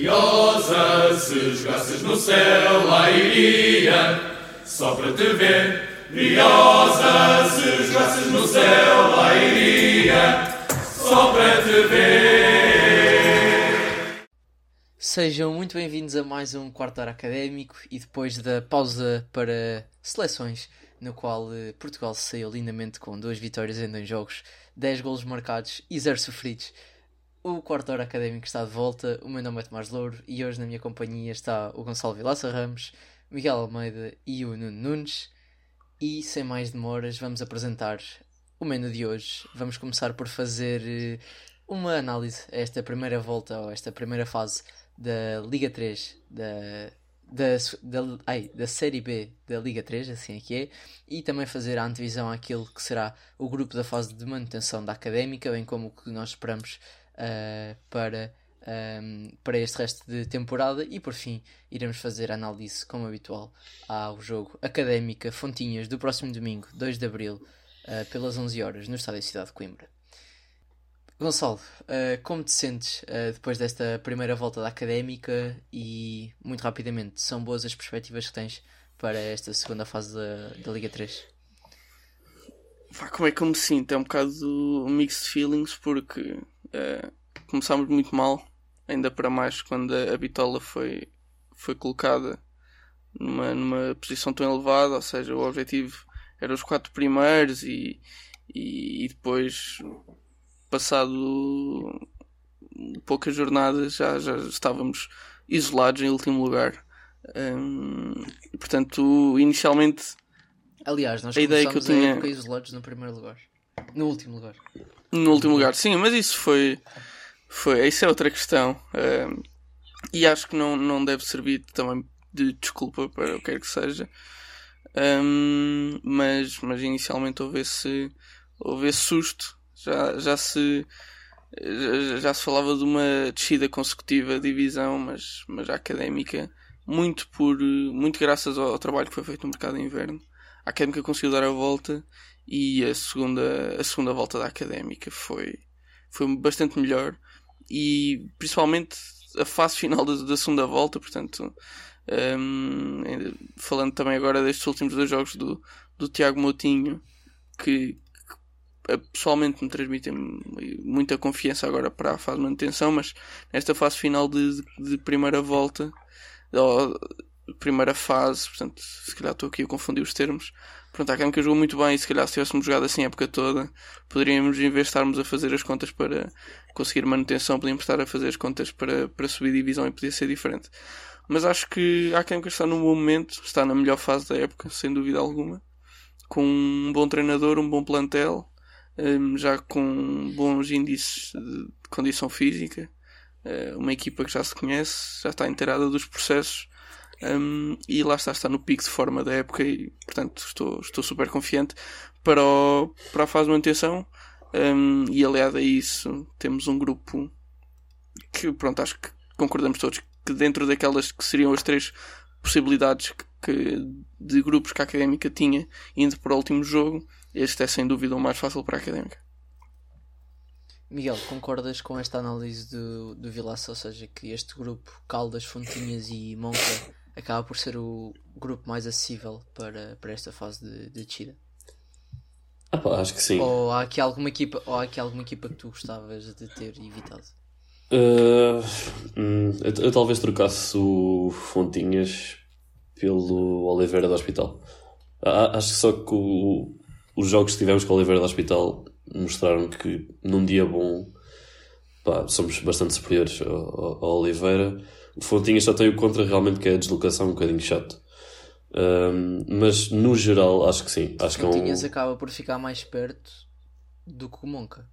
Briosa, se jogasses no céu, lá iria, só para te ver. Briosa, se jogasses no céu, lá iria, só para te ver. Sejam muito bem-vindos a mais um quarto hora académico e depois da pausa para seleções, no qual eh, Portugal saiu lindamente com duas vitórias em dois jogos, 10 golos marcados e 0 sofridos. O quarto hora académico está de volta, o meu nome é Tomás Louro e hoje na minha companhia está o Gonçalo Vilaça Ramos, Miguel Almeida e o Nuno Nunes. E sem mais demoras, vamos apresentar o menu de hoje. Vamos começar por fazer eh, uma análise a esta primeira volta, ou esta primeira fase da Liga 3, da, da, da, ai, da Série B da Liga 3, assim é que é, e também fazer a antevisão àquilo que será o grupo da fase de manutenção da Académica, bem como o que nós esperamos uh, para, um, para este resto de temporada e por fim iremos fazer análise como habitual ao jogo Académica Fontinhas do próximo domingo, 2 de Abril, uh, pelas 11 horas no Estádio Cidade de Coimbra. Gonçalo, uh, como te sentes depois desta primeira volta da académica e, muito rapidamente, são boas as perspectivas que tens para esta segunda fase da, da Liga 3? como é que eu me sinto? É um bocado mixed feelings porque uh, começámos muito mal, ainda para mais quando a, a bitola foi, foi colocada numa, numa posição tão elevada, ou seja, o objetivo era os quatro primeiros e, e, e depois passado poucas jornadas já, já estávamos isolados em último lugar. Um, portanto, inicialmente. Aliás, nós a ideia que eu tinha isolados no primeiro lugar, no último lugar. No último lugar, sim, mas isso foi. foi isso é outra questão. Um, e acho que não, não deve servir também de desculpa para o que quer que seja. Um, mas, mas inicialmente houve esse, houve esse susto já, já se já se falava de uma descida consecutiva de divisão, mas, mas a académica, muito por muito graças ao, ao, trabalho que foi feito no mercado de inverno, a académica conseguiu dar a volta e a segunda, a segunda volta da académica foi, foi bastante melhor e principalmente a fase final da, da segunda volta, portanto, um, falando também agora destes últimos dois jogos do, do Tiago Moutinho, que, pessoalmente me transmitem muita confiança agora para a fase de manutenção, mas nesta fase final de, de primeira volta, ou primeira fase, portanto, se calhar estou aqui a confundir os termos. Pronto, a Académica jogou muito bem e se calhar se tivéssemos jogado assim a época toda, poderíamos, em vez de estarmos a fazer as contas para conseguir manutenção, podíamos estar a fazer as contas para, para subir divisão e podia ser diferente. Mas acho que a Académica está num bom momento, está na melhor fase da época, sem dúvida alguma, com um bom treinador, um bom plantel, um, já com bons índices de condição física, uh, uma equipa que já se conhece, já está inteirada dos processos um, e lá está, está no pico de forma da época e portanto estou, estou super confiante para, o, para a fase de manutenção um, e aliado a isso temos um grupo que pronto, acho que concordamos todos que dentro daquelas que seriam as três possibilidades que, que, de grupos que a Académica tinha indo para o último jogo este é sem dúvida o mais fácil para a académica. Miguel, concordas com esta análise do, do Vilaça, ou seja, que este grupo, Caldas, Fontinhas e Monca, acaba por ser o grupo mais acessível para, para esta fase de, de descida? Ah, pá, acho que sim. Ou há aqui alguma equipa, ou há aqui alguma equipa que tu gostavas de ter evitado? Uh, eu, eu, talvez trocasse o Fontinhas pelo Oliveira do Hospital. Acho só que o, os jogos que tivemos com o Oliveira do Hospital mostraram que num dia bom pá, somos bastante superiores ao, ao, Oliveira. O Fontinhas só tem o contra realmente que é a deslocação um bocadinho chato. Um, mas no geral acho que sim. Acho Fontinhas que é um... acaba por ficar mais perto do que o Monca.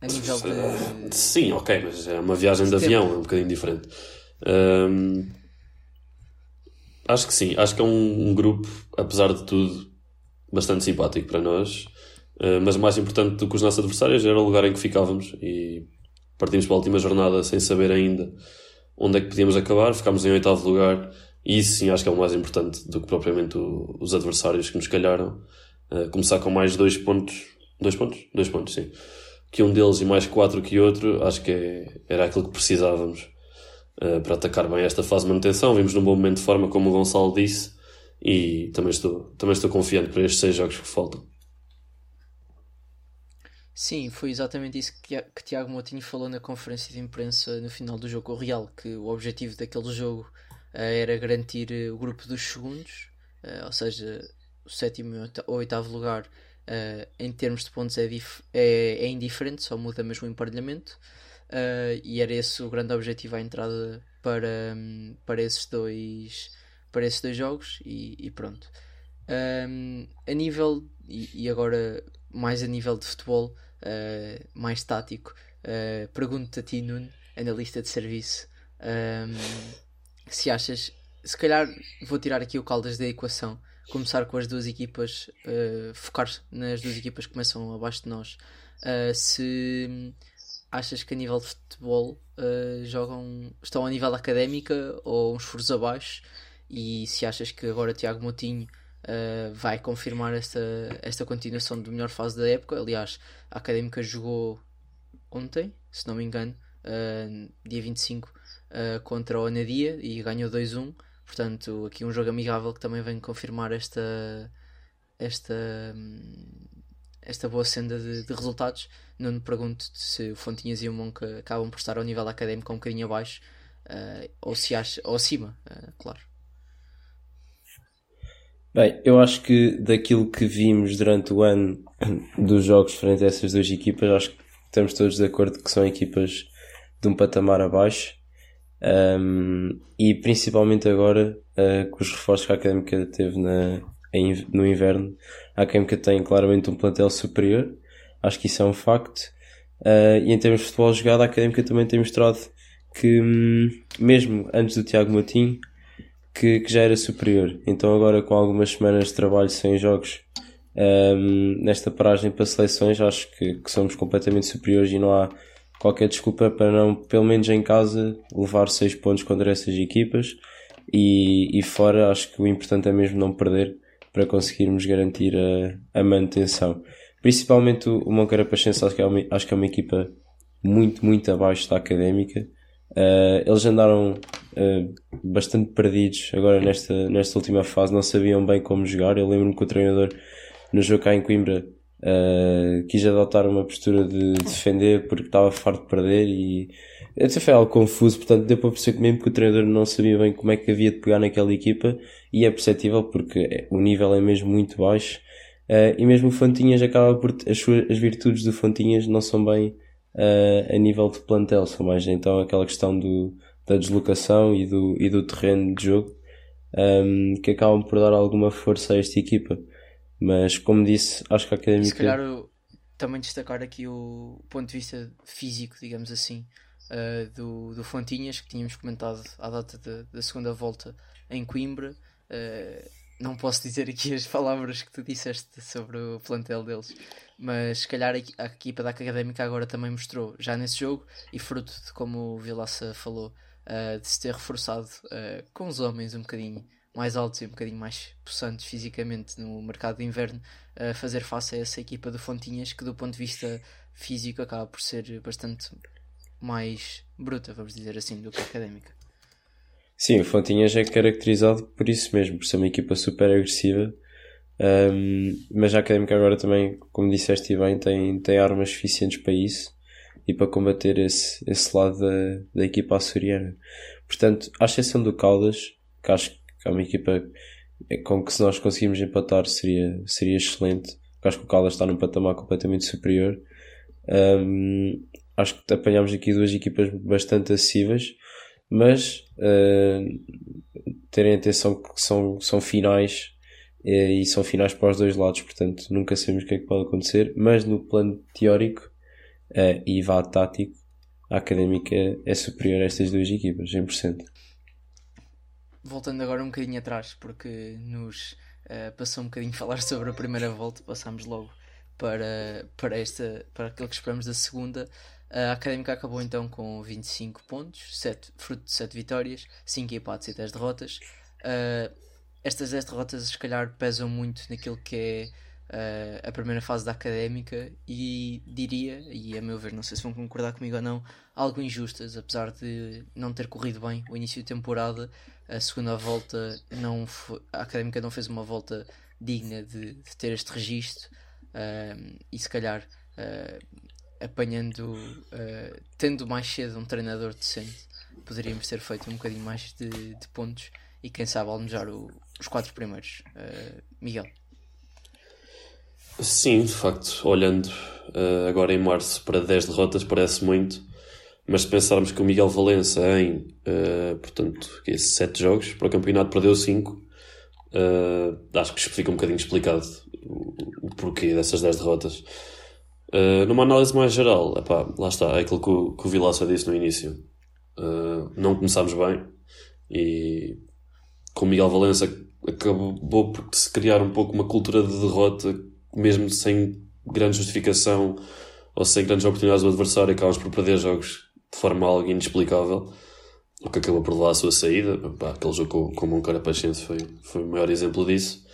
A nível de. Sim, ok, mas é uma viagem de, de avião, é um bocadinho diferente. Um, Acho que sim, acho que é um, um grupo, apesar de tudo, bastante simpático para nós. Uh, mas mais importante do que os nossos adversários era o lugar em que ficávamos e partimos para a última jornada sem saber ainda onde é que podíamos acabar. Ficámos em oitavo lugar e isso sim acho que é o mais importante do que propriamente o, os adversários que nos calharam. Uh, começar com mais dois pontos, dois pontos? Dois pontos, sim. que um deles e mais quatro que outro, acho que é, era aquilo que precisávamos uh, para atacar bem esta fase de manutenção. Vimos num bom momento de forma, como o Gonçalo disse, e também estou, também estou confiante para estes seis jogos que faltam. Sim, foi exatamente isso que, que Tiago Moutinho falou na conferência de imprensa no final do jogo com o Real, que o objetivo daquele jogo uh, era garantir uh, o grupo dos segundos, uh, ou seja, o sétimo ou oitavo lugar em termos de pontos é, é, é, indiferente, só muda mesmo o emparelhamento, e era esse o grande objetivo à entrada para, um, para, esses, dois, para esses dois jogos, e, e pronto. Um, a nível, e, e agora mais a nível de futebol, uh, mais tático, uh, pergunto-te a ti, Nuno, analista de serviço, um, ehm, se achas, se calhar vou tirar aqui o Caldas da equação, começar com as duas equipas, uh, focar nas duas equipas que começam abaixo de nós. Uh, se achas que a nível de futebol uh, jogam, estão a nível académica ou uns furos abaixo? E se achas que agora Tiago Motinho uh, vai confirmar esta, esta continuação de melhor fase da época. Aliás, a Académica jogou ontem, se não me engano, uh, dia 25, uh, contra o Anadia e ganhou 2-1. Portanto, aqui um jogo amigável que também vem confirmar esta, esta, esta boa senda de, de resultados. Não me pergunto se o Fontinhas e o Monca acabam por estar ao nível académico um bocadinho abaixo, uh, ou se acha, ou acima, uh, claro. Bem, eu acho que daquilo que vimos durante o ano dos jogos frente a essas duas equipas, acho que estamos todos de acordo que são equipas de um patamar abaixo. Um, e principalmente agora uh, com os reforços que a Académica teve na, em, no inverno, a Académica tem claramente um plantel superior, acho que isso é um facto. Uh, e em termos de futebol jogado, a Académica também tem mostrado que, hum, mesmo antes do Tiago Moutinho, que, que, já era superior. Então agora com algumas semanas de trabalho sem jogos um, nesta paragem para seleções, acho que, que, somos completamente superiores e não há qualquer desculpa para não, pelo menos em casa, levar 6 pontos contra essas equipas e, e fora acho que o importante é mesmo não perder para conseguirmos garantir a, a manutenção. Principalmente o, o Moncarapachense acho que, é uma, acho que é uma equipa muito, muito abaixo da académica Uh, eles andaram uh, bastante perdidos agora nesta, nesta última fase, não sabiam bem como jogar. Eu lembro-me que o treinador no jogo cá em Coimbra uh, quis adotar uma postura de defender porque estava farto de perder e até foi algo confuso, portanto deu para perceber mesmo que o treinador não sabia bem como é que havia de pegar naquela equipa e é perceptível porque é, o nível é mesmo muito baixo e mesmo o Fontinhas acaba por as, suas, as virtudes do Fontinhas não são bem uh, a nível de plantel, são mais então aquela questão do, da deslocação e do, e do terreno de jogo um, que acabam por dar alguma força a esta equipa. Mas como disse, acho que a Académica. Se calhar eu, também destacar aqui o ponto de vista físico, digamos assim, uh, do, do Fontinhas, que tínhamos comentado à data de, da segunda volta em Coimbra. Uh, não posso dizer aqui as palavras que tu disseste sobre o plantel deles, mas se calhar a equipa da Académica agora também mostrou já nesse jogo e fruto de como o Vilaça falou, uh, de se ter reforçado uh, com os homens um bocadinho mais altos e um bocadinho mais possantes fisicamente no mercado de inverno, uh, fazer face a essa equipa do Fontinhas que do ponto de vista físico acaba por ser bastante mais bruta, vamos dizer assim, do que Académica. Sim, o Fontinhas é caracterizado por isso mesmo, por ser uma equipa super agressiva. Um, mas a Académica agora também, como disseste bem, tem, tem armas suficientes para isso e para combater esse, esse lado da, da equipa açoriana. Portanto, à exceção do Caldas, que acho que é uma equipa com que se nós conseguirmos empatar seria, seria excelente, acho que o Caldas está num patamar completamente superior. Um, acho que apanhámos aqui duas equipas bastante acessíveis mas uh, terem atenção que são, são finais uh, e são finais para os dois lados, portanto nunca sabemos o que é que pode acontecer, mas no plano teórico uh, e vá tático, a académica é superior a estas duas equipas, 100%. Voltando agora um bocadinho atrás, porque nos passou um bocadinho falar sobre a primeira volta, passámos logo para, para, esta, para aquilo que esperamos da segunda. A Académica acabou então com 25 pontos, 7, fruto de 7 vitórias, 5 empates e 10 derrotas. Uh, estas 10 derrotas, se calhar, pesam muito naquilo que uh, a primeira fase da académica e diria, e a meu ver, não sei se vão concordar comigo ou não, algo injustas, apesar de não ter corrido bem o início de temporada, a segunda volta não a académica não fez uma volta digna de, de ter este registro uh, e se calhar uh, apanhando, tendo mais cedo um treinador decente, poderíamos ter feito um bocadinho mais de, de pontos e quem sabe almejar o, os quatro primeiros. Miguel. Sim, de facto, olhando uh, agora em março para 10 derrotas parece muito, mas se pensarmos que o Miguel Valença em, uh, portanto, que 7 jogos para o campeonato perdeu 5, uh, eh, acho que fica um bocadinho explicado o, o porquê dessas 10 derrotas. numa análise mais geral, epá, lá está, é aquilo que o, que o Vilaça disse no início. não começámos bem e com o Miguel Valença acabou por se criar um pouco uma cultura de derrota mesmo sem grande justificação ou sem grandes oportunidades do adversário, acabamos por perder jogos de forma algo inexplicável, o que acabou por levar à sua saída. Pá, aquele jogo com, com o Moncara Paciente foi, foi o maior exemplo disso.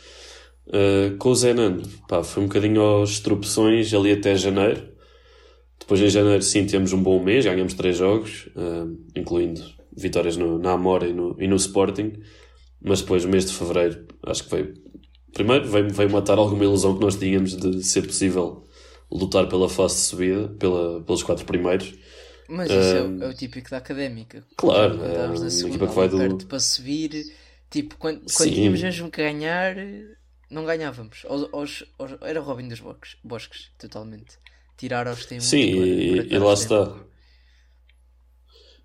Uh, com o Zenan, pá, foi um bocadinho aos tropeções ali até janeiro. Depois em janeiro, sim, temos um bom mês, ganhamos três jogos, uh, incluindo vitórias no, na Amora e no, e no Sporting. Mas depois, o mês de fevereiro, acho que veio primeiro veio, veio matar alguma ilusão que nós tínhamos de ser possível lutar pela fase de subida, pela, pelos quatro primeiros. Mas isso é, o, é, o típico da académica. Claro, é uma equipa que vai do... para subir, tipo, quando, quando tínhamos mesmo que ganhar, não ganhávamos. era o Robin dos Bosques, bosques totalmente. Tirar aos tempos. Sim, e, e lá está.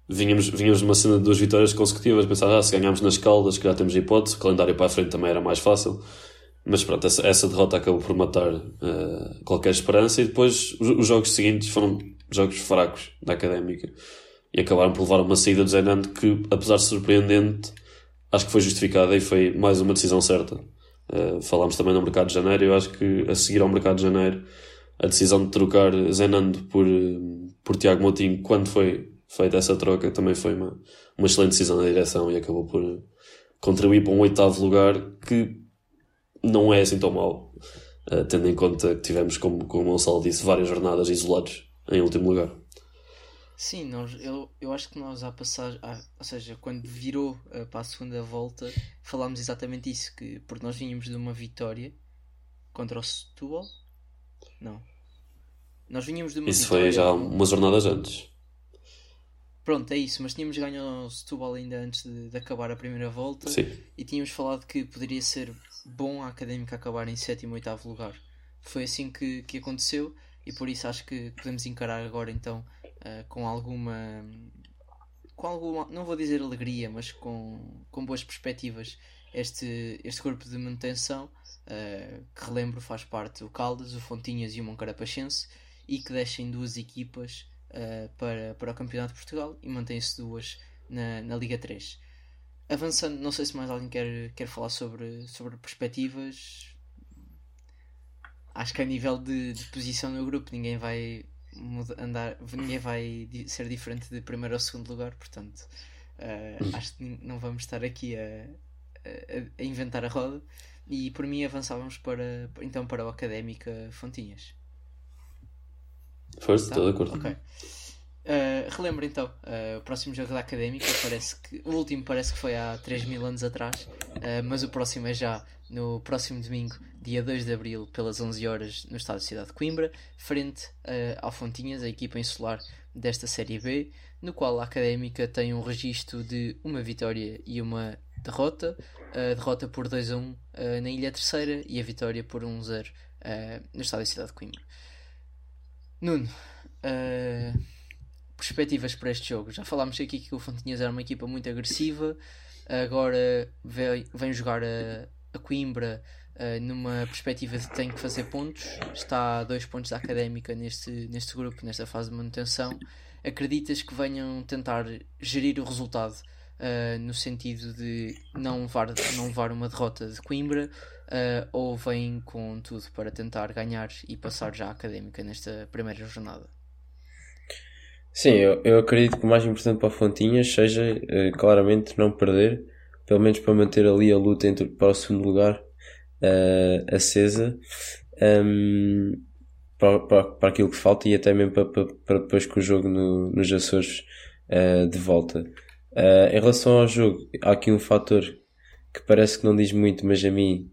Vinhamos, vinhamos de uma cena de duas vitórias consecutivas, pensar, ah, se ganhámos nas caldas, que já temos hipótese, o calendário para a frente também era mais fácil. Mas pronto, essa, essa derrota acabou por matar uh, qualquer esperança e depois os, os, jogos seguintes foram jogos fracos da Académica e acabaram por levar uma saída do Zenando que, apesar de surpreendente, acho que foi justificada e foi mais uma decisão certa. Uh, falámos também no mercado de janeiro, eu acho que a seguir ao mercado de janeiro a decisão de trocar Zenando por, por Tiago Moutinho, quando foi feita essa troca, também foi uma, uma excelente decisão da direção e acabou por contribuir para um oitavo lugar que não é assim tão mau, uh, tendo em conta que tivemos, como, como o Gonçalo disse, várias jornadas isolados em último lugar. Sim, nós, eu, eu acho que nós à passagem, ah, ou seja, quando virou uh, para a segunda volta, falámos exatamente isso, que porque nós vínhamos de uma vitória contra o Setúbal, não, nós vínhamos de uma isso vitória... Isso foi já umas jornadas antes. Pronto, é isso, mas tínhamos ganho o Setúbal ainda antes de, de acabar a primeira volta Sim. e tínhamos falado que poderia ser bom a Académica acabar em sétimo ou oitavo lugar. Foi assim que, que aconteceu e por isso acho que podemos encarar agora então uh, com alguma com alguma, não vou dizer alegria, mas com, com boas perspectivas este, este grupo de manutenção uh, que relembro faz parte o Caldas, o Fontinhas e o Moncarapachense e que deixem duas equipas uh, para, para o Campeonato de Portugal e mantém-se duas na, na Liga 3. Avançando, não sei se mais alguém quer, quer falar sobre, sobre perspectivas. Acho que a nível de, de posição no grupo ninguém vai andar, ninguém vai ser diferente de primeiro ou segundo lugar, portanto uh, acho que não vamos estar aqui a, a, a, inventar a roda e por mim avançávamos para então para o Académica Fontinhas. Força, estou de acordo. Ok. Uh, relembro então, uh, o próximo jogo da Académica parece que o último parece que foi há 3 mil anos atrás, uh, mas o próximo é já no próximo domingo, dia 2 de Abril, pelas 11 horas, no estado de Cidade de Coimbra, frente ao Fontinhas, a equipa insular desta Série B, no qual a Académica tem um registro de uma vitória e uma derrota, a derrota por 2 a 1 na Ilha Terceira e a vitória por 1 a 0 no estado de Cidade de Coimbra. Nuno, perspectivas para este jogo. Já falámos aqui que o Fontinhas era uma equipa muito agressiva, agora vem, vem jogar a, a Coimbra uh, numa perspectiva de tem que fazer pontos, está a dois pontos da académica neste, neste grupo, nesta fase de manutenção. Acreditas que venham tentar gerir o resultado uh, no sentido de não levar, não levar uma derrota de Coimbra? Uh, ou vêm com tudo para tentar ganhar e passar já a académica nesta primeira jornada? Sim, eu, eu acredito que o mais importante para a Fontinhas seja uh, claramente não perder, pelo menos para manter ali a luta entre, para o segundo lugar uh, acesa. um, para, para, para aquilo que falta e até mesmo para, para, para depois com o jogo no, nos Açores uh, de volta. Em relação ao jogo, há aqui um fator que parece que não diz muito, mas a mim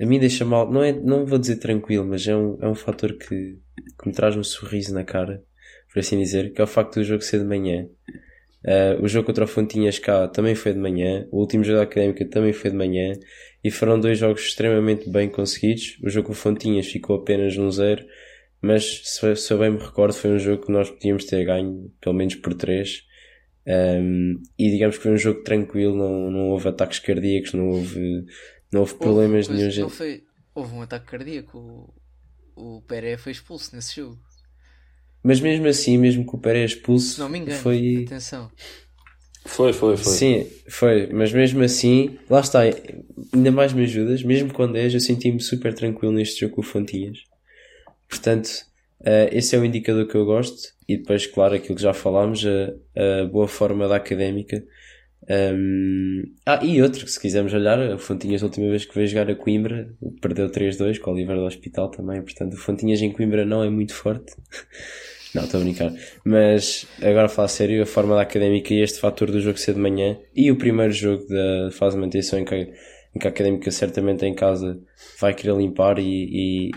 a mim deixa mal, não, é, não vou dizer tranquilo, mas é um, é um fator que, que me traz um sorriso na cara, por assim dizer, que é o facto do jogo ser de manhã. Uh, o jogo contra o Fontinhas cá também foi de manhã, o último jogo da Académica também foi de manhã, e foram dois jogos extremamente bem conseguidos. O jogo com o Fontinhas ficou apenas num zero, mas se, se eu bem me recordo, foi um jogo que nós podíamos ter ganho, pelo menos por três. Um, e digamos que foi um jogo tranquilo, não, não houve ataques cardíacos, não houve não houve problemas houve, nenhum. Foi, houve um ataque cardíaco. O, o Pérez foi expulso nesse jogo. Mas mesmo assim, mesmo que o Pérez expulso. Se não me engano, foi... atenção. Foi, foi, foi. Sim, foi. Mas mesmo assim, lá está. Ainda mais me ajudas. Mesmo quando és, eu senti-me super tranquilo neste jogo com o Fontinhas. Portanto, uh, esse é o indicador que eu gosto. E depois, claro, aquilo que já falámos, a, a boa forma da académica um, ah, e outro, se quisermos olhar, o Fontinhas, a última vez que veio jogar a Coimbra, perdeu 3-2 com o Oliver do Hospital também. Portanto, o Fontinhas em Coimbra não é muito forte. não, estou a brincar. Mas agora a falar sério, a forma da académica e este fator do jogo ser de manhã e o primeiro jogo da fase de manutenção em que, em que a académica certamente em casa vai querer limpar e, e,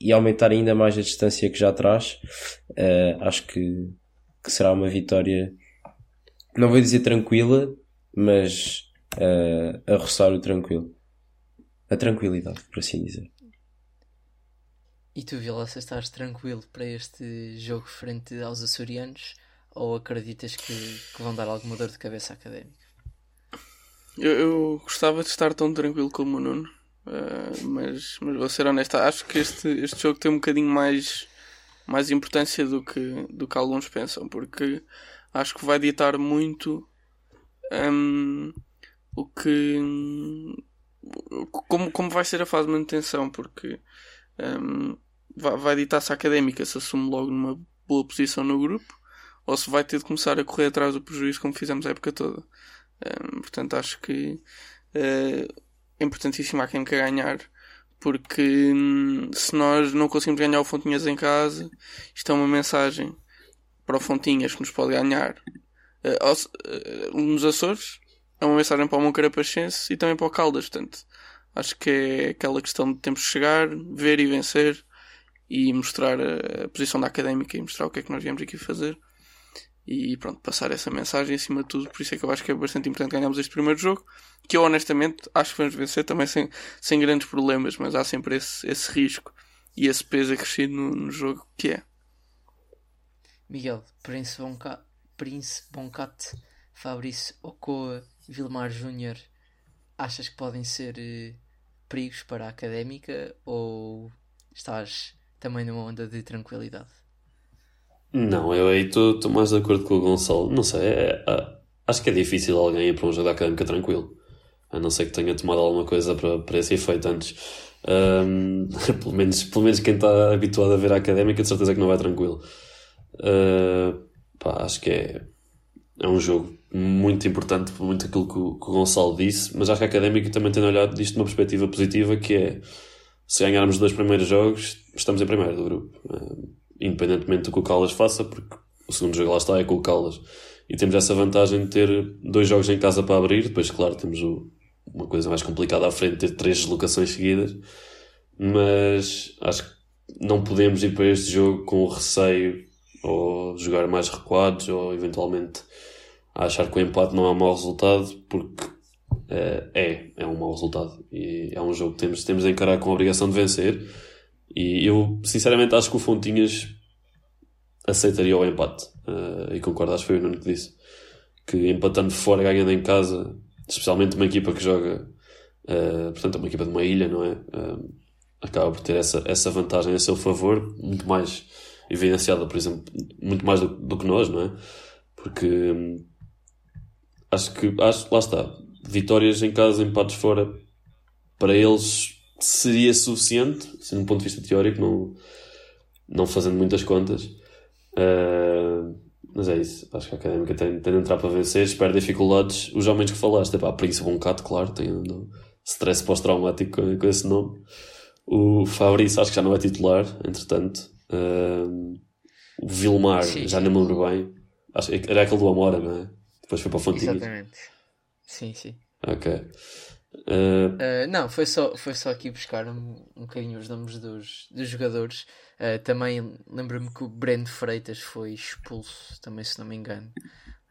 e aumentar ainda mais a distância que já traz, uh, acho que, que será uma vitória. Não vou dizer tranquila, mas uh, a roçar o tranquilo. A tranquilidade, por assim dizer. E tu, Vilaça, estás tranquilo para este jogo frente aos açorianos ou acreditas que, que vão dar alguma dor de cabeça académica? Eu, eu, gostava de estar tão tranquilo como o Nuno, uh, mas, mas vou ser honesto, acho que este, este jogo tem um bocadinho mais, mais importância do que, do que alguns pensam, porque acho que vai ditar muito um, o que como, como vai ser a fase de manutenção, porque um, vai, vai ditar-se académica se assume logo numa boa posição no grupo ou se vai ter de começar a correr atrás do prejuízo como fizemos a época toda. Um, portanto, acho que uh, é importantíssimo a académica ganhar. Porque hum, se nós não conseguimos ganhar o Fontinhas em casa, isto é uma mensagem para o Fontinhas que nos pode ganhar uh, nos Açores, é uma mensagem para o Moncarapachense e também para o Caldas, portanto, acho que é aquela questão de que chegar, ver e vencer e mostrar a, a posição da académica e mostrar o que é que nós viemos aqui fazer e pronto, passar essa mensagem acima de tudo, por isso é que eu acho que é bastante importante ganharmos este primeiro jogo, que eu honestamente acho que vamos vencer também sem, sem grandes problemas, mas há sempre esse, esse risco e esse peso acrescido no, no jogo que é. Miguel, Prince Bonca Prince, Boncat, Fabrício Ocoa, Vilmar Júnior, achas que podem ser eh, perigos para a académica ou estás também numa onda de tranquilidade? Não, eu aí estou mais de acordo com o Gonçalo. Não sei, é, é, acho que é difícil alguém ir para um jogo da académica tranquilo. A não ser que tenha tomado alguma coisa para, para esse efeito antes. Um, pelo, menos, pelo menos quem está habituado a ver a académica, de certeza que não vai tranquilo. Uh, Pá, acho que é, é um jogo muito importante por muito aquilo que o, que o Gonçalo disse, mas acho que a Académica também tem olhado disto de uma perspectiva positiva que é se ganharmos os dois primeiros jogos, estamos em primeiro do grupo. Uh, independentemente do que o Caldas faça, porque o segundo jogo lá está é com o Caldas. E temos essa vantagem de ter dois jogos em casa para abrir, depois, claro, temos o, uma coisa mais complicada à frente, ter três deslocações seguidas. Mas acho que não podemos ir para este jogo com o receio ou jogar mais recuados, ou eventualmente achar que o empate não é um mau resultado, porque uh, é, é um mau resultado. E é um jogo que temos, temos de encarar com a obrigação de vencer. E eu, sinceramente, acho que o Fontinhas aceitaria o empate. Uh, e concordo, acho que foi o Nuno que disse. Que empatando fora, ganhando em casa, especialmente uma equipa que joga, uh, portanto, uma equipa de uma ilha, não é? Acaba por ter essa, essa vantagem a seu favor, muito mais evidenciada, por exemplo, muito mais do, do que nós, não é? Porque hum, acho que, acho, lá está, vitórias em casa, empates fora, para eles seria suficiente, assim, do ponto de vista teórico, não, não fazendo muitas contas. Uh, mas é isso, acho que a académica tem, tem de entrar para vencer, espera dificuldades. Os homens que falaste, é pá, Príncipe Boncato, claro, tem um stress pós-traumático com, com esse nome. O Fabrício acho que já não é titular, entretanto. Uh, o Vilmar, Sim. já não me lembro bem. Acho, era aquele do Amora, não é? Depois foi para o Fontinhas. Exatamente. Sim, sim. Ok. Uh, Uh, não, foi só, foi só aqui buscar um, um bocadinho os nomes dos, dos jogadores. Uh, também lembro-me que o Breno Freitas foi expulso, também se não me engano.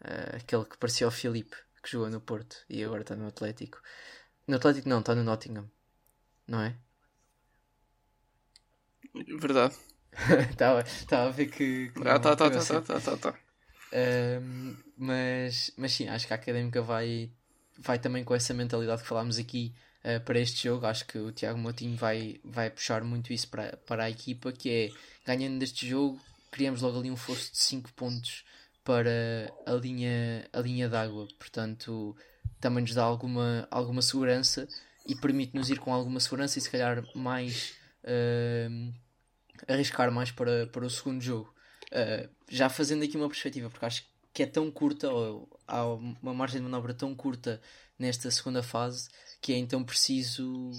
Uh, aquele que parecia o Filipe, que jogou no Porto e agora está no Atlético. No Atlético não, está no Nottingham. Não é? Verdade. Estava estava a ver que. que Ah, não- tá, tá, que não tá, sei. tá, tá, tá, tá. Um, mas, mas sim, acho que a Académica vai, vai também com essa mentalidade que falámos aqui uh, para este jogo. Acho que o Tiago Moutinho vai, vai puxar muito isso para, para a equipa, que é ganhando deste jogo, criamos logo ali um fosso de 5 pontos para a linha, a linha d'água. Portanto, também nos dá alguma, alguma segurança e permite-nos ir com alguma segurança e se calhar mais um, arriscar mais para, para o segundo jogo. Uh, já fazendo aqui uma perspectiva, porque acho que é tão curta, ou há uma margem de manobra tão curta nesta segunda fase, que é então preciso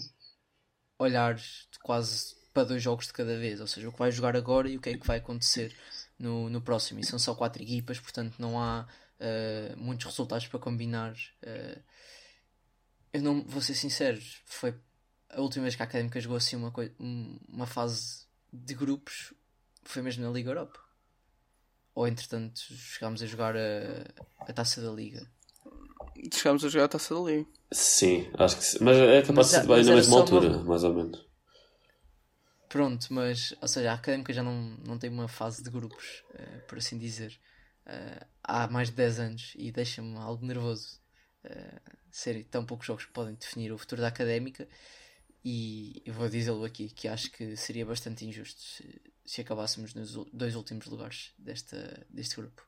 olhar quase para dois jogos de cada vez, ou seja, o que vai jogar agora e o que é que vai acontecer no, no próximo. E são só quatro equipas, portanto não há uh, muitos resultados para combinar. Uh, eu não vou ser sincero, foi a última vez que a Académica jogou assim uma, um- uma fase de grupos foi mesmo na Liga Europa. Ou entretanto chegámos a jogar a, a taça da Liga. Chegámos a jogar a taça da Liga. sim, acho que sim. Mas é capaz Mas de ser bem na mesma altura, uma- mais ou menos. Pronto, mas ou seja, a Académica já não, não tem uma fase de grupos, eh, por assim dizer, eh, há mais de 10 anos e deixa-me algo nervoso eh, ser tão poucos jogos que podem definir o futuro da Académica. E vou dizê-lo aqui que acho que seria bastante injusto se, se acabássemos nos dois últimos lugares desta, deste grupo.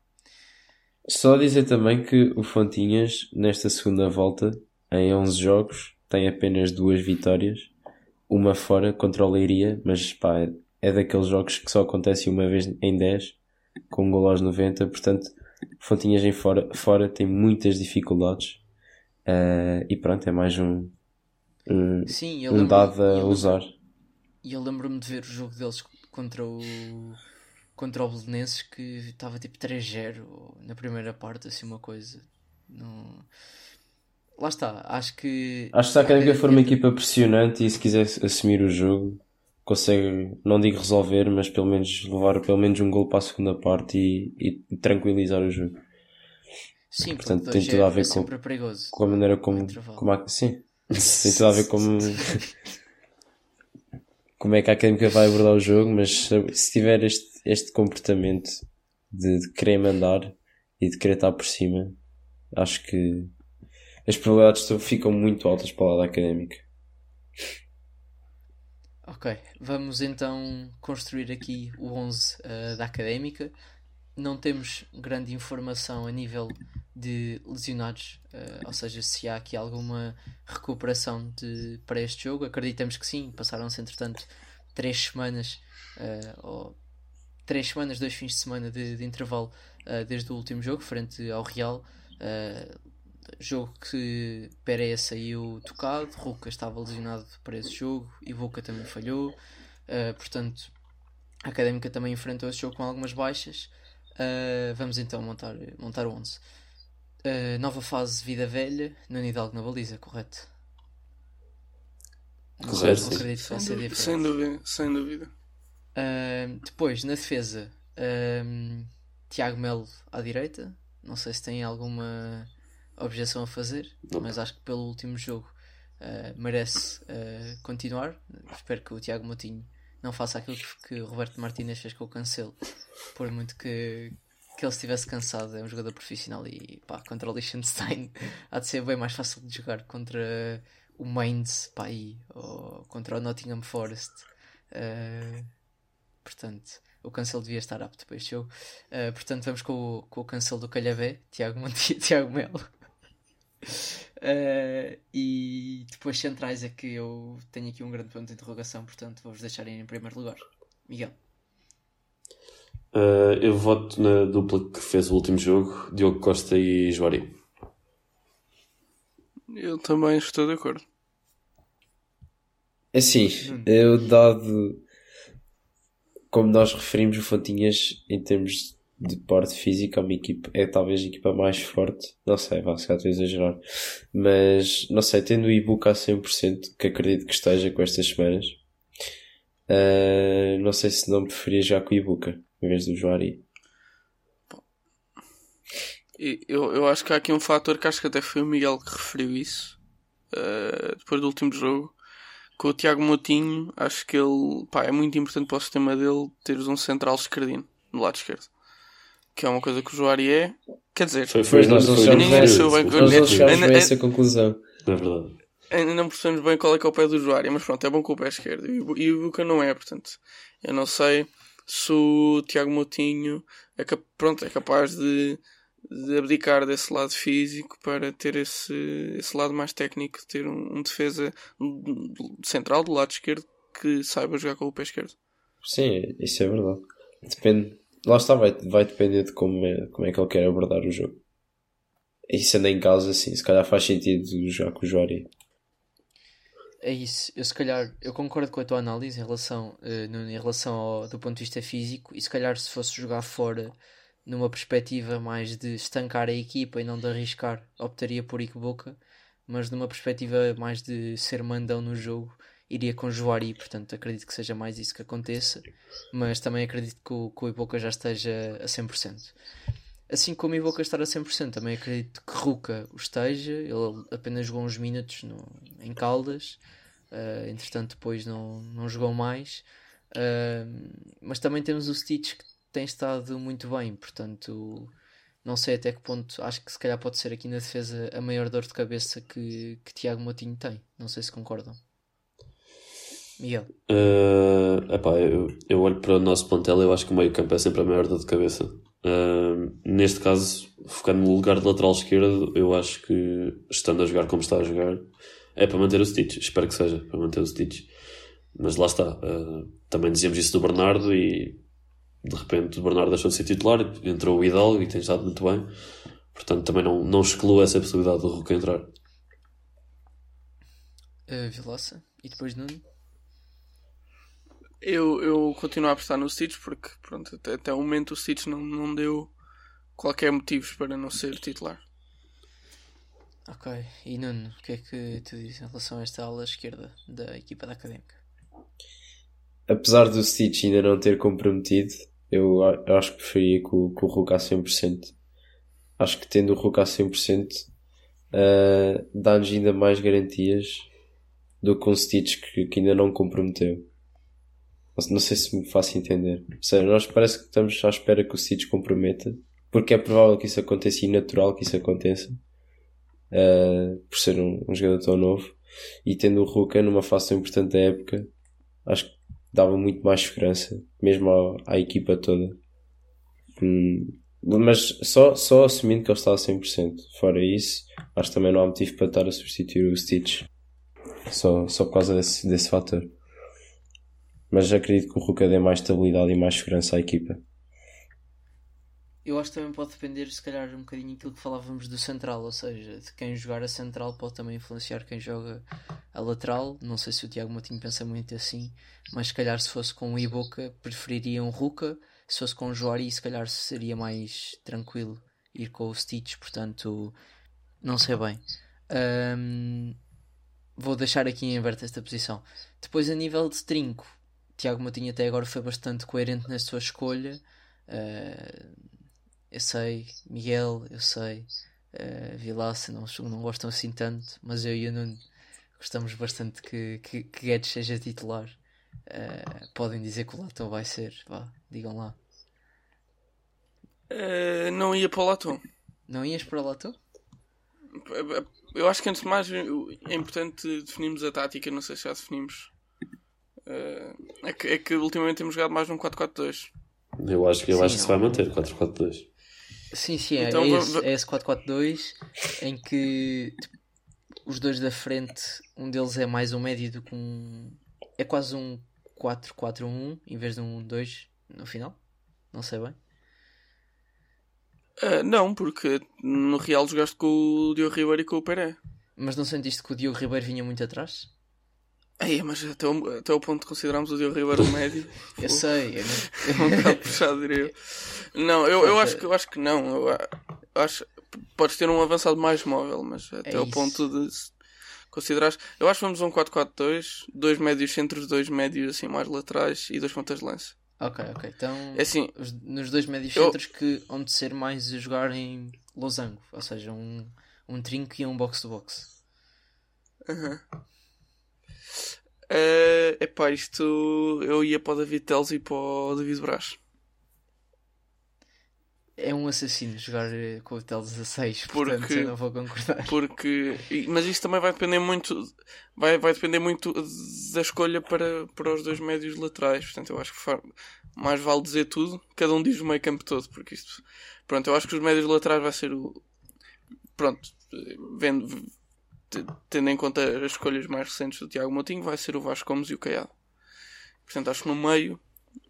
Só dizer também que o Fontinhas, nesta segunda volta, em 11 jogos, tem apenas duas vitórias, uma fora contra o Leiria, mas pá, é- daqueles jogos que só acontece uma vez em 10, com um gol aos 90, portanto, Fontinhas em fora, fora tem muitas dificuldades. Eh, e pronto, é mais um, Sim, eu um lembro- dado a eu usar. E eu lembro-me de ver o jogo deles contra o contra o Belenenses que estava tipo 3-0 na primeira parte, assim uma coisa. Não... Lá está, acho que. Acho que Académica for uma equipa pressionante e se quiser assumir o jogo, consegue, não digo resolver, mas pelo menos levar pelo menos um gol para a segunda parte e, e tranquilizar o jogo. Sim, portanto, tem tudo a ver é com-. Com a maneira como, intervalo. como a, sim, tem tudo a ver como, como é que a Académica vai abordar o jogo, mas se tiver este, este comportamento de, de querer mandar e de querer estar por cima, acho que as probabilidades ficam muito altas para o lado da Académica. Ok, vamos então construir aqui o 11 eh, da Académica. Não temos grande informação a nível de lesionados, eh, ou seja, se há aqui alguma recuperação de, para este jogo. Acreditamos que sim, passaram-se entretanto três semanas, eh, ou três semanas, dois fins de semana de, de intervalo eh, desde o último jogo, frente ao Real. Jogo que Pereira saiu tocado, Ruka estava lesionado para esse jogo e Boca também falhou. Uh, portanto, a Académica também enfrentou esse jogo com algumas baixas. Uh, vamos então montar, montar o 11. Uh, nova fase Vida Velha, no Hidalgo na baliza, correto? Não Correto, sim. acredito que vai ser Sem, dú- diferente. sem dúvida, sem dúvida. Uh, depois, na defesa, Tiago Melo à direita. Não sei se tem alguma objeção a fazer, Não. mas acho que pelo último jogo uh, merece uh, continuar. Espero que o Tiago Moutinho não faça aquilo que, que o Roberto Martínez fez com o Cancelo, por muito que, que ele estivesse cansado. É um jogador profissional e pá, contra o Liechtenstein há de ser bem mais fácil de jogar contra o Mainz pá, aí, ou contra o Nottingham Forest. Uh, Portanto, o Cancelo devia estar apto para este jogo. Uh, portanto, vamos com o, com o Cancelo do Calhabé, Tiago, Tiago Melo. Uh, e depois centrais é que eu tenho aqui um grande ponto de interrogação, portanto vou-vos deixar em primeiro lugar. Miguel. Uh, eu voto na dupla que fez o último jogo, Diogo Costa e Joari. Eu também estou de acordo. Assim, eu dado como nós referimos o Fontinhas em termos de porte físico, é uma equipa, é talvez a equipa mais forte, não sei, vá, se calhar estou a exagerar, mas não sei, tendo o Ibuka a 100%, que acredito que esteja com estas semanas, uh, não sei se não preferia já com o Ibuka, em vez do Joari. Eu, eu acho que há aqui um fator que acho que até foi o Miguel que referiu isso, uh, depois do último jogo, com o Tiago Moutinho, acho que ele pá, é muito importante para o sistema dele teres um central esquerdino no lado esquerdo. Que é uma coisa que o Joari é. Quer dizer, foi, foi, nós não chegamos a essa conclusão. É verdade. Ainda não percebemos bem qual é que é o pé do Joari, mas pronto, é bom com o pé esquerdo. E o Buca não é, portanto. Eu não sei se o Tiago Moutinho é, pronto, é capaz de de abdicar desse lado físico para ter esse, esse lado mais técnico, ter um, um defesa central do lado esquerdo que saiba jogar com o pé esquerdo. Sim, isso é verdade. Depende, lá está, vai, vai depender de como é, como é que ele quer abordar o jogo. Isso anda em causa, assim, se calhar faz sentido jogar com o Joari. É isso, eu se calhar eu concordo com a tua análise em relação, uh, em relação ao, do ponto de vista físico e se calhar se fosse jogar fora numa perspectiva mais de estancar a equipa e não de arriscar, optaria por Iqueboca, mas numa perspectiva mais de ser mandão no jogo, iria com Joari, portanto acredito que seja mais isso que aconteça, mas também acredito que o, que o Iboca já esteja a 100%. Assim como o Iboca estar a 100%, também acredito que Ruka o esteja, ele apenas jogou uns minutos no, em Caldas, uh, entretanto depois não, não jogou mais, uh, mas também temos o Stitch que tem estado muito bem, portanto não sei até que ponto acho que se calhar pode ser aqui na defesa a maior dor de cabeça que, que Tiago Motinho tem. Não sei se concordam. Miguel. Uh, epá, eu, eu olho para o nosso plantel eu acho que o meio campo é sempre a maior dor de cabeça. Uh, neste caso, focando no lugar de lateral esquerdo, eu acho que estando a jogar como está a jogar, é para manter o Stitch. Espero que seja para manter o Stitch. Mas lá está. Uh, também dizíamos isso do Bernardo e de repente o Bernardo deixou de ser titular, entrou o Hidalgo e tem estado muito bem. Portanto, também não, não excluo essa possibilidade do Hulk entrar. Uh, Vilaça e depois Nuno? Eu, eu continuo a apostar no Stitch porque pronto, até, até o momento o Stitch não, não deu qualquer motivo para não ser titular. Ok, e Nuno, o que é que tu dizes em relação a esta ala esquerda da equipa da Académica? apesar do Stitch ainda não ter comprometido, eu, eu acho que preferia que o, que o Hulk a 100%. Acho que tendo o Hulk a 100% uh, dá-nos ainda mais garantias do que um Stitch que, que ainda não comprometeu. Não sei se me faço entender. Ou seja, nós parece que estamos à espera que o Stitch comprometa, porque é provável que isso aconteça e natural que isso aconteça, uh, por ser um, um, jogador tão novo. E tendo o Hulk numa fase tão importante da época, acho que dava muito mais segurança, mesmo à, à equipa toda. Hum, mas só, só assumindo que ele está a 100%. Fora isso, acho que também não há motivo para estar a substituir o Stitch. Só, só por causa desse, desse fator. Mas acredito que o Ruka dê mais estabilidade e mais segurança à equipa. Eu acho que também pode depender, se calhar, um bocadinho daquilo que falávamos do central, ou seja, de quem jogar a central pode também influenciar quem joga a lateral. Não sei se o Tiago Moutinho pensa muito assim, mas se calhar se fosse com o Iboca preferiria um Ruka, se fosse com o Joari, se calhar seria mais tranquilo ir com o Stitch, portanto, não sei bem. Um, vou deixar aqui em aberto esta posição. Depois, a nível de trinco, Tiago Moutinho até agora foi bastante coerente na sua escolha. Uh, eu sei, Miguel, eu sei, uh, Vilaça não, não gostam assim tanto, mas eu e o Nuno gostamos bastante que, que, que Guedes seja titular. Uh, podem dizer que o Latom vai ser, vá, digam lá. Uh, não ia para o Latom. Não ias para o Latom? Eu acho que antes de mais é importante definirmos a tática, não sei se já definimos. Uh, é, que, é que ultimamente temos jogado mais num 4-4-2. Eu acho que, eu acho que se vai manter 4-4-2. Sim, sim, é, então, é, esse, é esse 4-4-2 em que tipo, os dois da frente, um deles é mais um médio do que um. É quase um 4-4-1 em vez de um 2 no final. Não sei bem. Uh, não, porque no Real jogaste com o Diogo Ribeiro e com o Peré. Mas não sentiste que o Diogo Ribeiro vinha muito atrás? Ei, mas até o, até ponto de considerarmos o Diogo Ribeiro médio. Eu sei, É um bocado puxado, diria eu. Não, eu, eu, acho, que- eu acho que não. Eu, acho podes ter um avançado mais móvel, mas até É o isso. ponto de se considerares. Eu acho que vamos um 4-4-2, dois médios centros, dois médios assim mais laterais e dois pontas de lança. Ok, ok. Então, É assim, os- nos dois médios Eu- centros que vão de ser mais a jogar em losango, ou seja, um, um trinco e um box-to-box. É epá, isto eu ia para o David Teles e para o David Braz. É um assassino jogar eh, com o Tel 16, portanto Porque- eu não vou concordar. Porque. Mas isto também vai depender muito. Vai, vai depender muito da escolha para, para os dois médios laterais. Portanto, eu acho que mais vale dizer tudo. Cada um diz o meio campo todo. Porque isto. Pronto, eu acho que os médios laterais vai ser o. Pronto. Vendo, tendo em conta as escolhas mais recentes do Tiago Moutinho, vai ser o Vasco Gomes e o Caiado. Portanto, acho que no meio,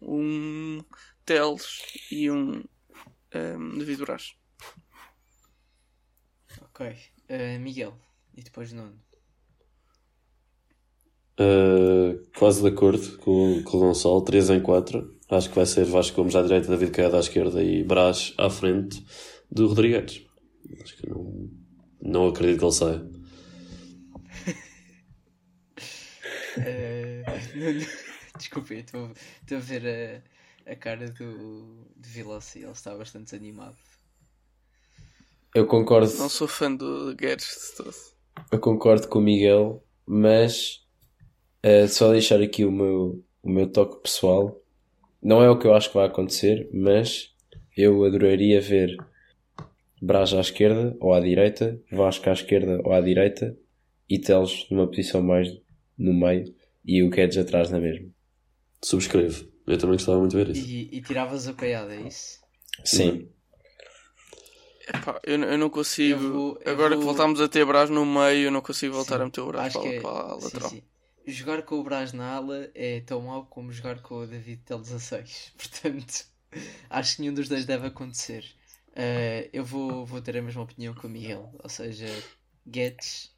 um Teles e um. um David Braz. Ok. Eh, Miguel, e depois Nuno. Uh, quase de acordo com, com o Gonçalo, 3 em 4. Acho que vai ser Vasco Gomes à direita, David Caiado à esquerda e Brás à frente do Rodrigues. Acho que não, não acredito que ele saia. Eh, eu estou a ver a, a cara do, do Vilossi, ele está bastante animado. Eu concordo, Não sou fã do Guedes de todo. eu concordo com o Miguel, mas eh, só deixar aqui o meu, o meu toque pessoal. Não é o que eu acho que vai acontecer, mas eu adoraria ver Braz à esquerda ou à direita, Vasco à esquerda ou à direita e Teles numa posição mais no meio e o Guedes atrás na mesma. Subscrevo. Eu também gostava muito de ver isso. E, e tiravas o caiado, é isso? Sim. Epá, eu, eu não consigo. Eu vou- eu Agora vou- que voltámos a ter Brás no meio, eu não consigo voltar Sim, a meter o Acho para, que é- para a sim, lateral. sim. Jogar com o Brás na ala é tão mau como jogar com o David Tel 16. Portanto, acho que nenhum dos dois deve acontecer. Eh, eu vou, vou ter a mesma opinião que o Miguel, ou seja, Guedes,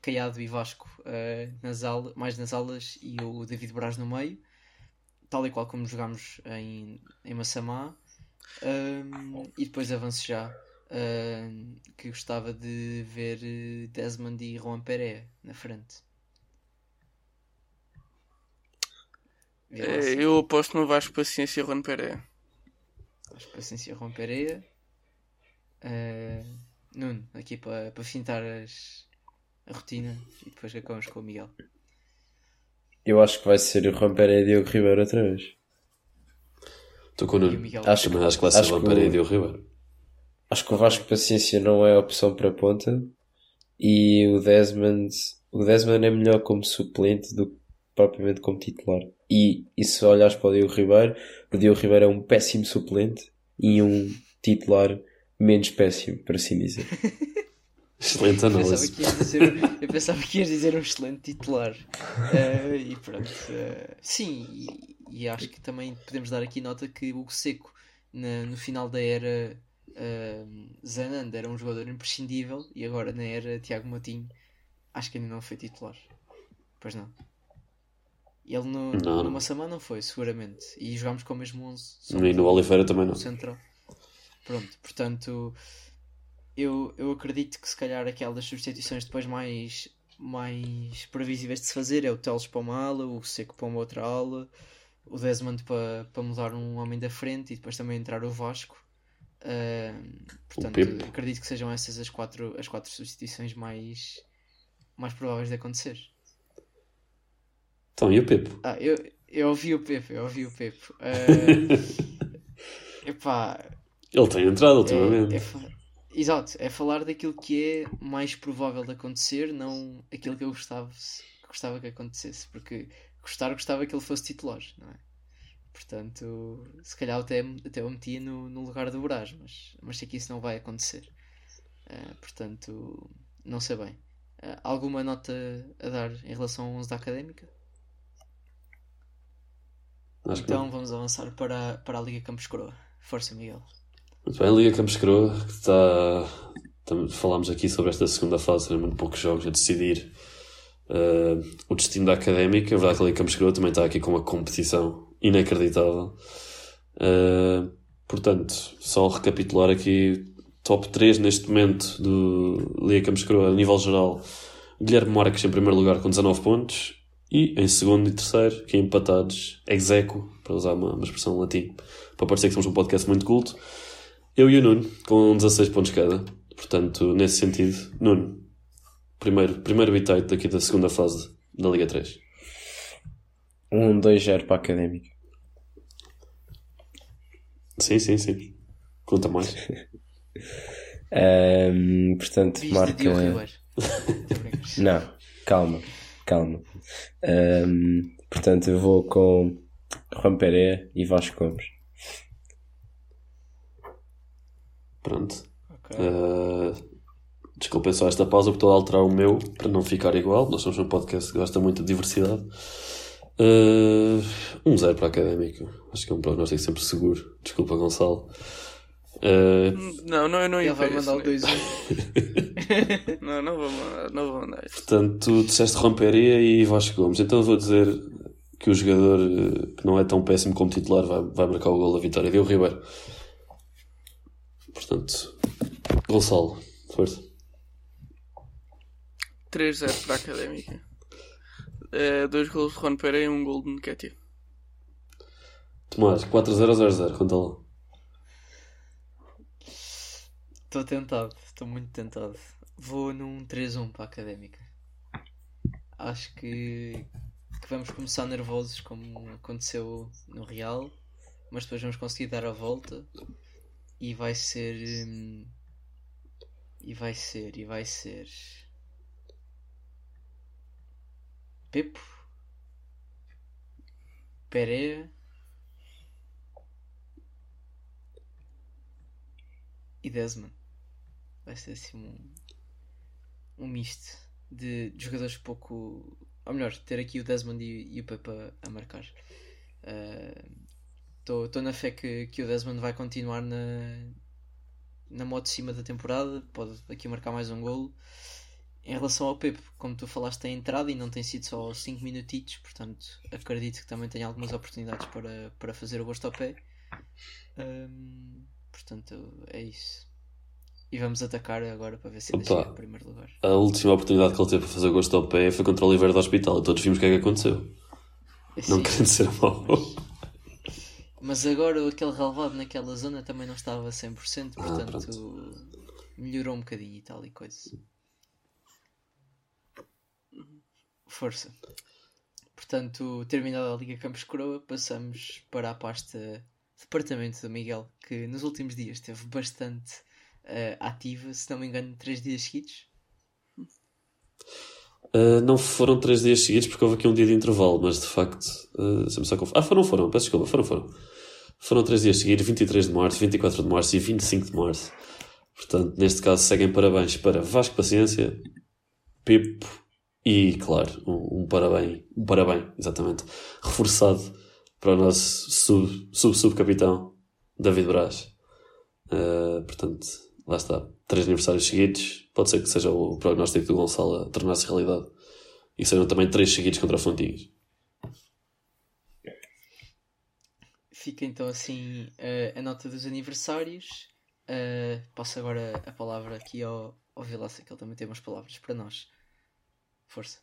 Caiado e Vasco eh, nas ala, mais nas alas e o David Braz no meio, tal e qual como jogámos em, em Massamá. Ahm, e depois avanço já. ahm, que gostava de ver eh, Desmond e Juan Pereira na frente. É, eu aposto no Vasco Paciência e Juan Pereira. Que paciência Juan Pereira. Ah, Nuno, aqui para para fintar as, a rotina e depois acabamos com o Miguel. Eu acho que vai ser o Pereira e Diogo Ribeiro outra vez. Estou com o E o Nuno. Miguel. Acho Também acho que vai ser acho que Vampira o- e Diogo Ribeiro. Acho que o Vasco Paciência não é a opção para ponta e o Desmond, o Desmond é melhor como suplente do que propriamente como titular. E, e se olhares para o Diogo Ribeiro, o Diogo Ribeiro é um péssimo suplente e um titular menos péssimo, por assim dizer. Excelente Eu pensava, análise. que ias dizer, eu pensava que ias dizer um excelente titular. Ah, e pronto. ah, sim, e, e acho que também podemos dar aqui nota que o Seco, na- no final da era ah, Zananda, era um jogador imprescindível e agora na era Tiago Matinho, acho que ainda não foi titular. Pois não. Ele no, Não, não. Massamá não foi, seguramente. E jogámos com o mesmo 11. só E no Oliveira também não. central. Pronto, portanto, eu, eu acredito que se calhar aquelas substituições depois mais, mais previsíveis de se fazer é o Teles para uma ala, o Seco para uma outra ala, o Desmond para, para mudar um homem da frente e depois também entrar o Vasco. Ahm, portanto, acredito que sejam essas as quatro, as quatro substituições mais, mais prováveis de acontecer. Então, e o Pepe? Ah, eu, eu ouvi o Pepe, eu ouvi o Pepe. Ah, epá, Ele tem entrado é, ultimamente. é fa- Exato, é falar daquilo que é mais provável de acontecer, não aquilo que eu gostava, que gostava que acontecesse, porque gostar gostava que ele fosse titular, não é? Portanto, se calhar até, até o metia no, no lugar do Brás, mas, mas sei que isso não vai acontecer. Ah, portanto, não sei bem. Ah, alguma nota a dar em relação ao 11 da académica? Acho Então vamos avançar para, para a Liga Campos Coroa. Força, Miguel. Muito bem, Liga Campos Coroa, que está. Falámos aqui sobre esta segunda fase, né, muito poucos jogos a decidir uh, o destino da académica. A verdade é que a Liga Campos Groa também está aqui com uma competição inacreditável. Uh, portanto, só recapitular aqui top 3 neste momento do Liga Campos Groa a nível geral. Guilherme Marques em primeiro lugar com 19 pontos e em segundo e terceiro, que é empatados, execo, para usar uma, uma expressão latim, para parecer que somos um podcast muito culto, eu e o Nuno, com 16 pontos cada. Portanto, nesse sentido, Nuno, primeiro, primeiro bitite daqui da segunda fase da Liga 3. 1-2-0 para a Académica. Sim, sim, sim. Conta mais. um, portanto, Bis de marca. Não, calma, calma. Um, portanto, eu vou com Juan Pereira e Vasco Gomes. Pronto. Ok. Uh, desculpem só esta pausa porque estou a alterar o meu para não ficar igual. Nós somos um podcast que gosta muito de diversidade. Uh, um zero para académico. Acho que é um prognóstico sempre seguro. Desculpa, Gonçalo. Uh, Não, não, eu não Ele ia vai ver mandar o né? 2-1. Não, não vou mandar, não vou mandar portanto, tu disseste romperia e Vasco Gomes. Então eu vou dizer que o jogador que não é tão péssimo como titular vai, vai marcar o gol da vitória. Deu Ribeiro. Portanto, Gonçalo, força. 3-0 para a Académica. Eh, dois gols de Juan Pereira e um gol de Nketiah. Tomás, 4-0 ou 0-0? Conta lá. Estou tentado, estou muito tentado. Vou num 3-1 para a Académica. Acho que, que vamos começar nervosos como aconteceu no Real, mas depois vamos conseguir dar a volta e vai ser. hum, e vai ser, e vai ser. Pepo, Pereira e Desmond. Vai ser assim um, um misto de, de jogadores pouco. Ou melhor, ter aqui o Desmond e, e o Pepe a, marcar. Estou na fé que, que o Desmond vai continuar na, na moto de cima da temporada. Pode aqui marcar mais um golo. Em relação ao Pepe, como tu falaste, tem entrada e não tem sido só 5 minutitos, portanto acredito que também tem algumas oportunidades para, para fazer o gosto ao pé. Hum, portanto, é isso. E vamos atacar agora para ver se Opa. chega em primeiro lugar. A última oportunidade que ele teve para fazer gosto ao pé foi contra o Oliveira do Hospital. E todos vimos o que é que aconteceu. Não Sim, querendo ser mau. Mas agora aquele relevado naquela zona também não estava a 100%, Ah, portanto melhorou um bocadinho e tal e coisa. Força. Portanto, terminada a Liga Campos Coroa, passamos para a pasta Departamento do Miguel, que nos últimos dias esteve bastante eh, ativa, se não me engano, três dias seguidos. Uh, não foram três dias seguidos porque houve aqui um dia de intervalo, mas de facto. Uh, só conf- ah, foram, foram, peço desculpa, foram, foram. Foram três dias seguidos, 23 de março, 24 de março e 25 de março. Portanto, neste caso, seguem parabéns para Vasco Paciência, Pipo e, claro, um, um parabéns, um parabéns, exatamente, reforçado para o nosso sub- sub-subcapitão, David Braz. Uh, portanto, lá está. Três aniversários seguidos. Pode ser que seja o prognóstico do Gonçalo a tornar-se realidade. E sejam também três seguidos contra o Fontinhos. Fica então assim eh, a nota dos aniversários. Eh, passo agora a palavra aqui ao, ao Vilaça, que ele também tem umas palavras para nós. Força.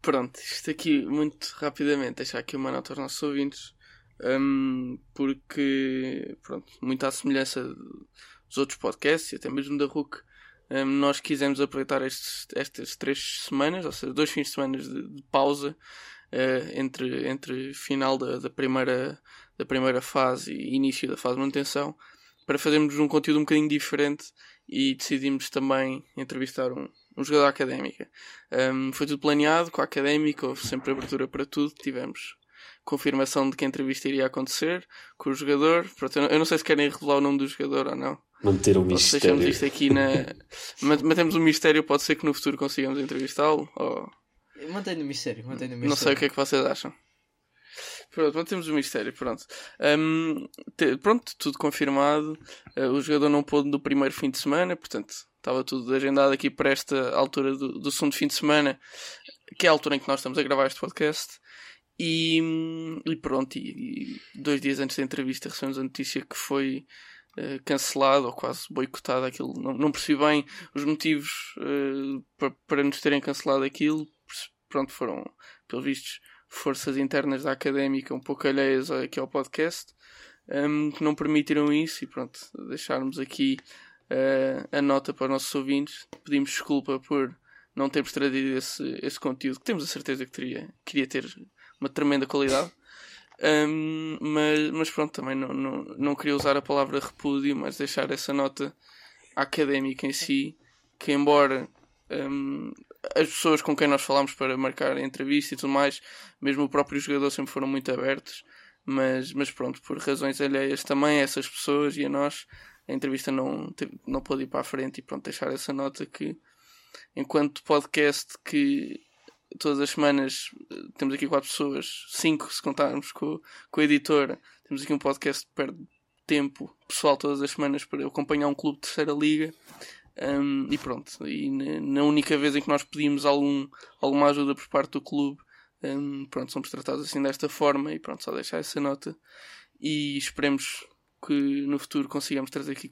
Pronto, isto aqui muito rapidamente, deixar aqui uma nota aos nossos ouvintes, hum, porque, pronto, muito à semelhança dos outros podcasts e até mesmo da RUC, hum, nós quisemos aproveitar estes, estas três semanas, ou seja, dois fins de semana de, de pausa eh, entre, entre final da, da, primeira, da primeira fase e início da fase de manutenção, para fazermos um conteúdo um bocadinho diferente e decidimos também entrevistar um, um jogador académica. Um, foi tudo planeado com a académica, houve sempre abertura para tudo. Tivemos confirmação de que a entrevista iria acontecer com o jogador. Pronto, eu não- sei se querem revelar o nome do jogador ou não. Manter o Ou se deixamos mistério. isto aqui na. Ma- Mantemos um mistério, pode ser que no futuro consigamos entrevistá-lo. Ou... Mantém no mistério, mantém no mistério. Não sei o que é que vocês acham. Pronto, mantemos o mistério, pronto. Um, te, pronto, tudo confirmado. Uh, o jogador não pôde no primeiro fim de semana, portanto, estava tudo agendado aqui para esta altura do, do segundo fim de semana, que é a altura em que nós estamos a gravar este podcast. E, e pronto, e, e dois dias antes da entrevista recebemos a notícia que foi uh, cancelado ou quase boicotado aquilo. Não, não percebi bem os motivos uh, para, nos terem cancelado aquilo. Pronto, foram, pelos vistos, forças internas da académica um pouco alheias aqui ao podcast um, que não permitiram isso e pronto, deixarmos aqui uh, a nota para os nossos ouvintes. Pedimos desculpa por não termos trazido esse, esse conteúdo que temos a certeza que teria, queria ter uma tremenda qualidade. Um, mas, mas pronto, também não, não, não queria usar a palavra repúdio, mas deixar essa nota académica em si, que embora um, as pessoas com quem nós falámos para marcar a entrevista e tudo mais, mesmo o próprio jogador sempre foram muito abertos, mas, mas pronto, por razões alheias também a essas pessoas e a nós, a entrevista não, não pôde ir para a frente e pronto, deixar essa nota que enquanto podcast que todas as semanas eh, temos aqui quatro pessoas, cinco se contarmos com, com a editora, temos aqui um podcast que perde tempo pessoal todas as semanas para acompanhar um clube de terceira liga. Um, e pronto, e na única vez em que nós pedimos algum, alguma ajuda por parte do clube, um, pronto, somos tratados assim desta forma e pronto, só deixar essa nota. E esperemos que no futuro consigamos trazer aqui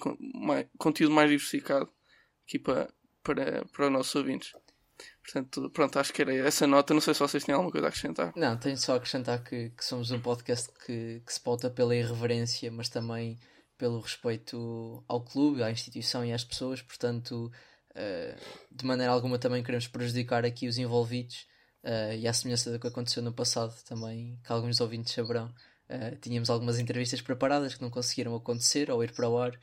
conteúdo mais diversificado aqui para, para, para os nossos ouvintes. Portanto, pronto, acho que era essa nota. Não sei se vocês têm alguma coisa a acrescentar. Não, tenho só a acrescentar que, que somos um podcast que, que se pauta pela irreverência, mas também pelo respeito ao clube, à instituição e às pessoas, portanto, uh, de maneira alguma também queremos prejudicar aqui os envolvidos uh, e à semelhança do que aconteceu no passado também, que alguns ouvintes saberão. Uh, tínhamos algumas entrevistas preparadas que não conseguiram acontecer ou ir para o ar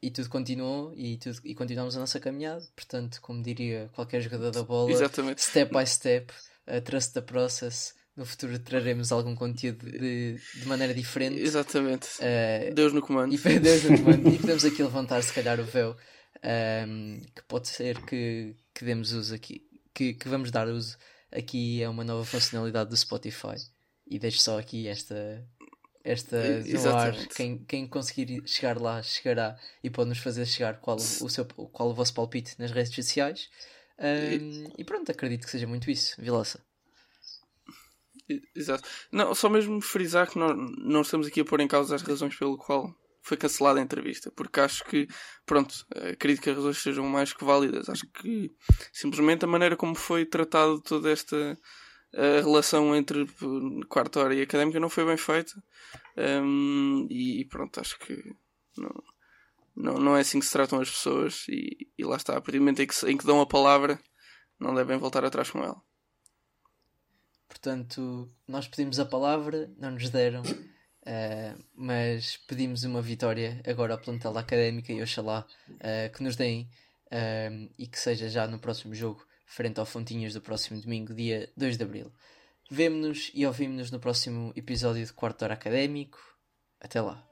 e tudo continuou e, tudo, e continuamos a nossa caminhada. Portanto, como diria qualquer jogador da bola, Exatamente. step by step, trust the process no futuro traremos algum conteúdo de, de maneira diferente. Exatamente. Uh, Deus no comando. E, Deus no comando. e podemos aqui levantar, se calhar, o véu. Um, ehm, que pode ser que, que demos uso aqui, que, que vamos dar uso aqui a uma nova funcionalidade do Spotify. E deixo só aqui esta, esta no ar. Quem, quem conseguir chegar lá chegará e pode nos fazer chegar qual o, seu, qual o vosso palpite nas redes sociais. Um, e... e pronto, acredito que seja muito isso, Vilaça. Exato. Não, só mesmo frisar que nós não estamos aqui a pôr em causa as razões pelo qual foi cancelada a entrevista, porque acho que, pronto, acredito que as razões sejam mais que válidas. Acho que simplesmente a maneira como foi tratado toda esta a relação entre quarta hora e académica não foi bem feita. Um, e pronto, acho que não, não, não é assim que se tratam as pessoas. E, e lá está, a partir do momento em que, em que dão a palavra, não devem voltar atrás com ela. Portanto, nós pedimos a palavra, não nos deram, uh, mas pedimos uma vitória agora ao plantel académica e oxalá uh, que nos deem uh, e que seja já no próximo jogo, frente ao Fontinhas do próximo domingo, dia 2 de Abril. Vemo-nos e ouvimos-nos no próximo episódio de Quarto Hora Académico. Até lá.